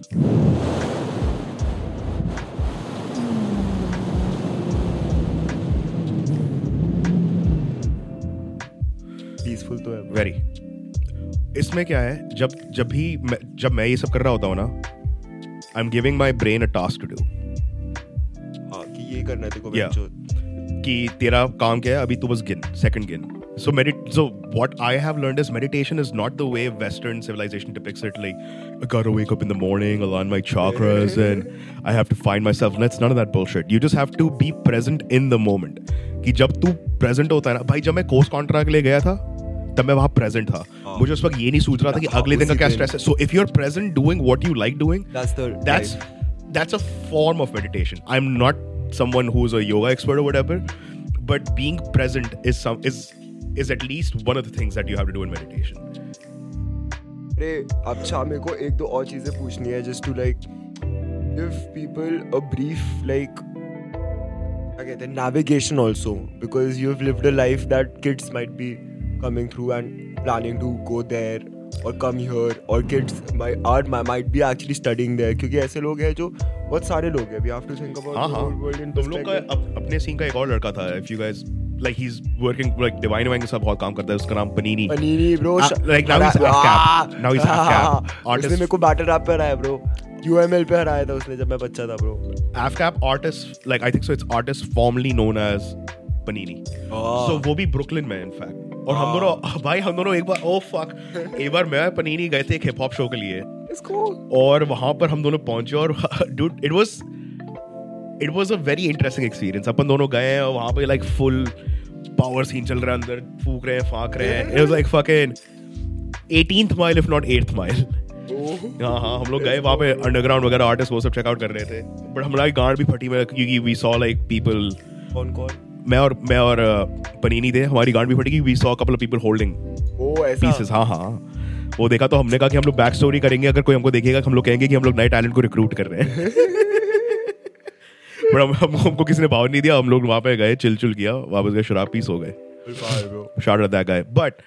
peaceful तो है Very. इसमें क्या है जब जब भी मैं, जब मैं ये सब कर रहा होता हूँ ना I am giving my brain a task to do हाँ कि ये करना है तेरे को Yeah. कि तेरा काम क्या है अभी तू बस गिन सेकंड गिन so medit so what i have learned is meditation is not the way western civilization depicts it like i gotta wake up in the morning align my chakras and i have to find myself that's none of that bullshit you just have to be present in the moment कि जब तू present होता है ना भाई जब मैं कोर्स कॉन्ट्रा के लिए गया था तब मैं वहां प्रेजेंट था मुझे उस वक्त ये नहीं सूझ रहा था कि हाँ, अगले दिन का उसी क्या दिन। स्ट्रेस है so if you are present doing what you like doing that's the that's that's a form of meditation i'm not someone who's a yoga expert or whatever but being present is some is is at least one of the things that you have to do in meditation अरे अच्छा मेरे को एक दो और चीज़ें पूछनी है just to like give people a brief like क्या कहते हैं navigation also because you have lived a life that kids might be coming through and planning to go there or come here or kids might are might be actually studying there क्योंकि ऐसे लोग हैं जो बहुत सारे लोग हैं we have to think about हाँ the हाँ whole world in तुम लोग का perspective. अप, अपने सीन का एक और लड़का था if you guys like he's working like divine wine के साथ बहुत काम करता है उसका नाम Panini Panini bro Ah, like now he's half cap. Now he's half cap. उसने Artist. मेरे को बैटर रैप पे हराया ब्रो यूएमएल पे हराया था उसने जब मैं बच्चा था bro AFCAP artist like I think so it's artist formerly known as Panini. So वो भी ब्रुकलिन में इनफैक्ट और हम दोनों भाई हम दोनों एक बार ओ फक एक बार मैं पनीनी गए थे एक हिप हॉप शो के लिए. और वहाँ पर हम दोनों पहुँचे और dude it was it was a very interesting experience अपन दोनों गए हैं और वहाँ पे लाइक फुल पावर सीन चल रहा है अंदर फूक रहे हैं फाक रहे हैं। It was like fucking 18th mile if not 8th mile हाँ हाँ हम लोग गए वहाँ पे अंडरग्राउंड वगैरह आर्टिस्ट वो सब चेकआउट कर रहे थे। बट हमारी गांड भी फटी में क्योंकि वी सॉ लाइक पीपल कौन कौन? मैं और मैं और uh, पनीनी थे हमारी गांड भी फटी we saw couple of people holding pieces हाँ हाँ। वो देखा तो हमने कहा कि हम लोग बैक स्टोरी करेंगे अगर कोई हमको देखेगा हम लोग कहेंगे कि हम लोग नए टैलेंट को रिक्रूट कर रहे हैं। बट हम, हम, हमको किसी ने पावर नहीं दिया हम लोग वहाँ पे गए चिल चिल किया वापस गए शराब पीस हो गए। शार्ट दैट गाय बट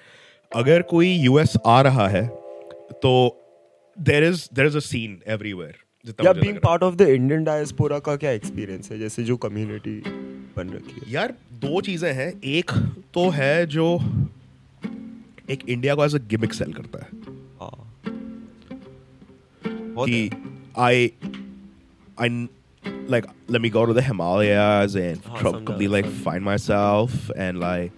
अगर कोई यूएस आ रहा है तो there is there is a scene everywhere या being part of the Indian diaspora का क्या एक्सपीरियंस है? जैसे जो कम्युनिटी बन रखी है। यार दो चीज़ें हैं। एक तो है जो एक इंडिया को एज अ गिमिक सेल करता है। हाँ। कि। I I like let me go to the Himalayas and probably completely like find myself and like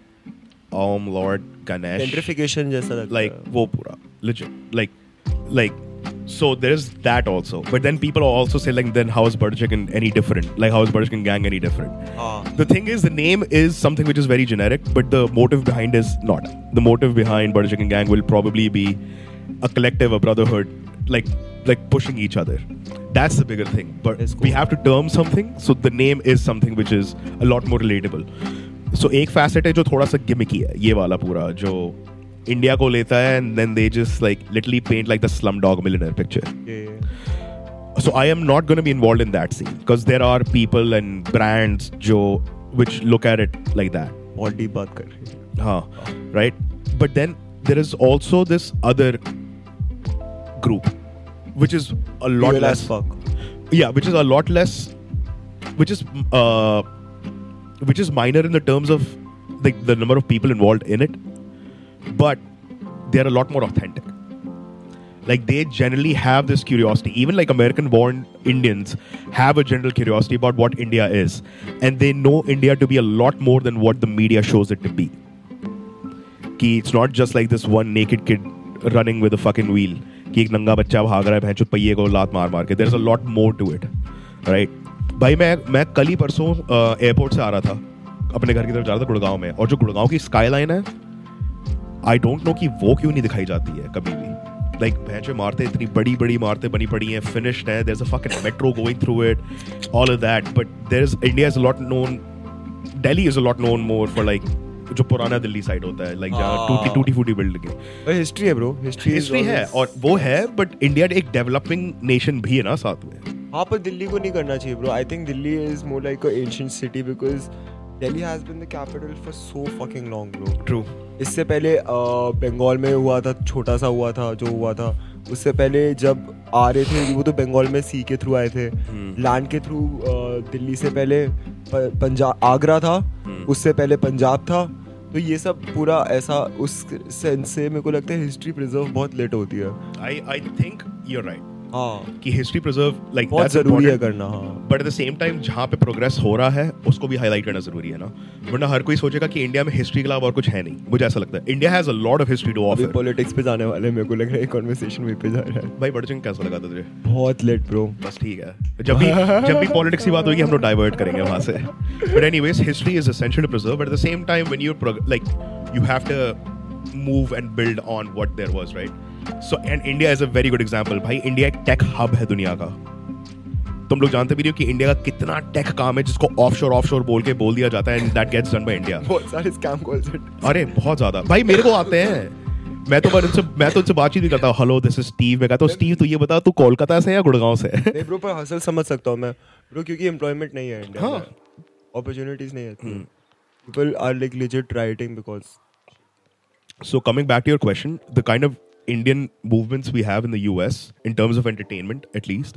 Om Lord Ganesh. Gentrification just like Vopura. Uh, legit like like so there's that also. But then people also say like then how is Butter Chicken any different? Like how is Butter Chicken Gang any different? Uh. The thing is the name is something which is very generic, but the motive behind is not. The motive behind Butter Chicken Gang will probably be a collective, a brotherhood like like pushing each other that's the bigger thing but That's we cool. have to term something so the name is something which is a lot more relatable so एक facet है जो थोड़ा सा gimmicky है ये वाला पूरा जो इंडिया को लेता है and then they just like literally paint like the slumdog millionaire picture ये so I am not going to be involved in that scene because there are people and brands जो which look at it like that. बहुत deep बात कर रही है Huh, right? But then there is also this other group, which is a lot less. fuck Yeah, which is a lot less. Which is uh, which is minor in the terms of the, the number of people involved in it, but they are a lot more authentic. Like they generally have this curiosity. Even like American-born Indians have a general curiosity about what India is, and they know India to be a lot more than what the media shows it to be. कि it's not just like this one naked kid running with a fucking wheel कि एक नंगा बच्चा भाग रहा है भैंचो पहिए को लात मार मार के। There is a lot more to it right भाई, मैं मैं कल ही परसों एयरपोर्ट से आ रहा था, अपने घर की तरफ़ जा रहा था गुड़गांव में। और जो गुड़गांव की स्काई लाइन है आई डोंट नो कि वो क्यों नहीं दिखाई जाती है कभी भी। लाइक भैंचो इमारतें इतनी बड़ी बड़ी इमारतें बनी पड़ी हैं फिनिश्ड है is a metro going through it all of that but there is India is lot known Delhi is a lot known more for like जो पुराना दिल्ली साइड होता है लाइक जहाँ। टूटी टूटी फूटी बिल्डिंग हिस्ट्री है ब्रो हिस्ट्री हिस्ट्री है और वो है बट इंडिया एक डेवलपिंग नेशन भी है ना साथ में। हाँ पर दिल्ली को नहीं करना चाहिए bro I think Delhi is more like a ancient city because Delhi has been the capital for so fucking long bro true इससे पहले बंगाल में हुआ था छोटा सा हुआ था जो हुआ था। उससे पहले जब आ रहे थे वो तो बंगाल में सी के थ्रू आए थे। हम्म। लैंड के थ्रू दिल्ली से पहले पंजाब आगरा था। हम्म। उससे पहले पंजाब था। तो ये सब पूरा ऐसा उस सेंस से मेरे को लगता है हिस्ट्री प्रिजर्व बहुत लेट होती है। I I think you are right हाँ। कि हिस्ट्री प्रिजर्व लाइक बहुत ज़रूरी है करना हाँ। But at the same time जहाँ पे प्रोग्रेस हो रहा है उसको भी हाईलाइट करना ज़रूरी है ना। वरना हर कोई सोचेगा कि इंडिया में हिस्ट्री के अलावा और कुछ है नहीं। मुझे ऐसा लगता है। India has a lot of history to offer politics पे जाने वाले मेरे को लग रहा है कॉन्वर्सेशन वहीं पे जा रहा है। भाई बड़े कैसा लगा तुझे? बहुत लेट ब्रो बस ठीक है। जब भी जब भी पॉलिटिक्स की बात होगी हम लोग डाइवर्ट करेंगे वहाँ से। But anyways history is essential to preserve but at the same time when you like you have to move and build on what there was right so and India is a very good example भाई इंडिया एक टेक हब है दुनिया का। तुम लोग जानते भी नहीं हो कि इंडिया का कितना टेक काम है जिसको ऑफशोर ऑफशोर बोल के बोल दिया जाता है and that gets done by India बहुत सारे स्कैम कॉल्स अरे बहुत ज़्यादा। भाई मेरे को आते हैं। मैं तो उनसे मैं तो उनसे बातचीत भी करता। हूँ हेलो दिस इज़ स्टीव मैं कहता हूँ स्टीव तू ये बता तू कोलकाता से या गुड़गांव से? है नहीं ब्रो पर हसल समझ सकता हूँ मैं। ब्रो क्योंकि एम्प्लॉयमेंट नहीं है इंडिया हाँ। अपॉर्चुनिटीज़ नहीं है people are like legit writing because So coming back to your question, the kind of Indian movements we have in the US in terms of entertainment, at least,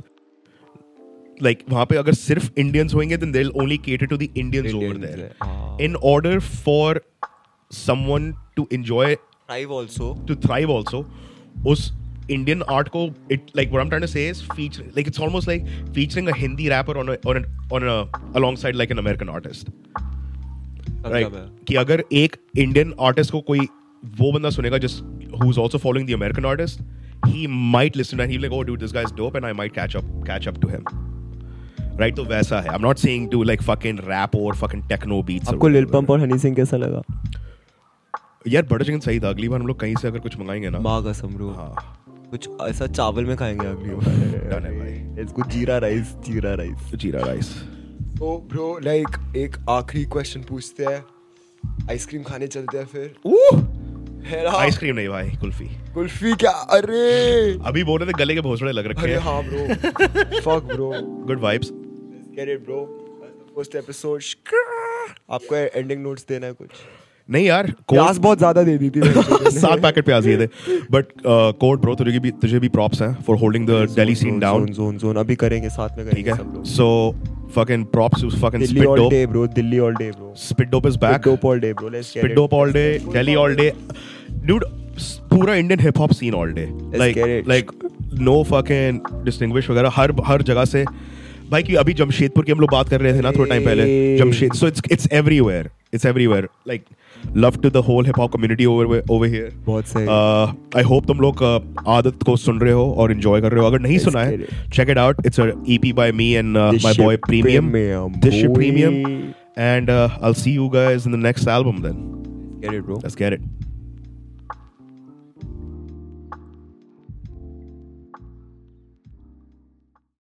like वहाँ पे अगर सिर्फ़ Indians होंगे, then they'll only cater to the Indians, over Indians there. है, हाँ। In order for someone to enjoy, thrive also to thrive also, उस Indian art को it like what I'm trying to say is feature like it's almost like featuring a Hindi rapper on a on a on a alongside like an American artist. Right कि अगर एक इंडियन आर्टिस्ट को कोई वो बंदा सुनेगा जिस who is also following the American artist he might listen and he like oh dude this guy is dope and I might catch up catch up to him right तो वैसा है। I am not saying to like fucking rap और फकिंग टेक्नो बीट्स आपको लिल पंप और हनी सिंह कैसा लगा? यार बटर चिकन सही था। अगली बार हम लोग कहीं से अगर कुछ मंगाएँगे ना। माँ कसम ब्रो। हाँ। कुछ ऐसा चावल में खाएँगे अगली Done है भाई। इसको जीरा राइस जीरा राइस। जीरा राइस। तो ब्रो लाइक एक आखिरी क्वेश्चन पूछते हैं। आइसक्रीम खाने चलते हैं फिर। है ना? आइसक्रीम नहीं भाई कुल्फी। कुल्फी क्या? अरे। अभी बोल रहे थे गले के भोसड़े लग रखे अरे हैं। हाँ bro fuck bro good vibes get it bro first episode आपको एंडिंग नोट्स देना है कुछ? नहीं यार प्याज बहुत ज़्यादा दे दी थी सात पैकेट प्याज दिए थे। बट कोड ब्रो तुझे भी तुझे भी प्रॉप्स हैं for holding the Delhi scene down zone zone अभी करेंगे साथ में ठीक करेंगे है। सब लोग। So fucking props to fucking Delhi spit all dope day bro Delhi all day bro spit dope is back dope all day bro let's get spit it dope all day delhi all day dude pura पूरा Indian hip hop scene all day like get it. Like no fucking distinguish वगैरह हर हर जगह से भाई कि अभी जमशेदपुर की हम लोग बात कर रहे थे ना थोड़ा टाइम पहले Jamshed so it's it's everywhere it's everywhere like love to the whole hip hop community over over here बहुत सही आई होप तुम लोग uh, आदत को सुन रहे हो और एंजॉय कर रहे हो अगर नहीं सुना है get it. check it out it's a ep by me and uh, This my shit boy premium premium, this shit boy. premium and uh, i'll see you guys in the next album then get it bro let's get it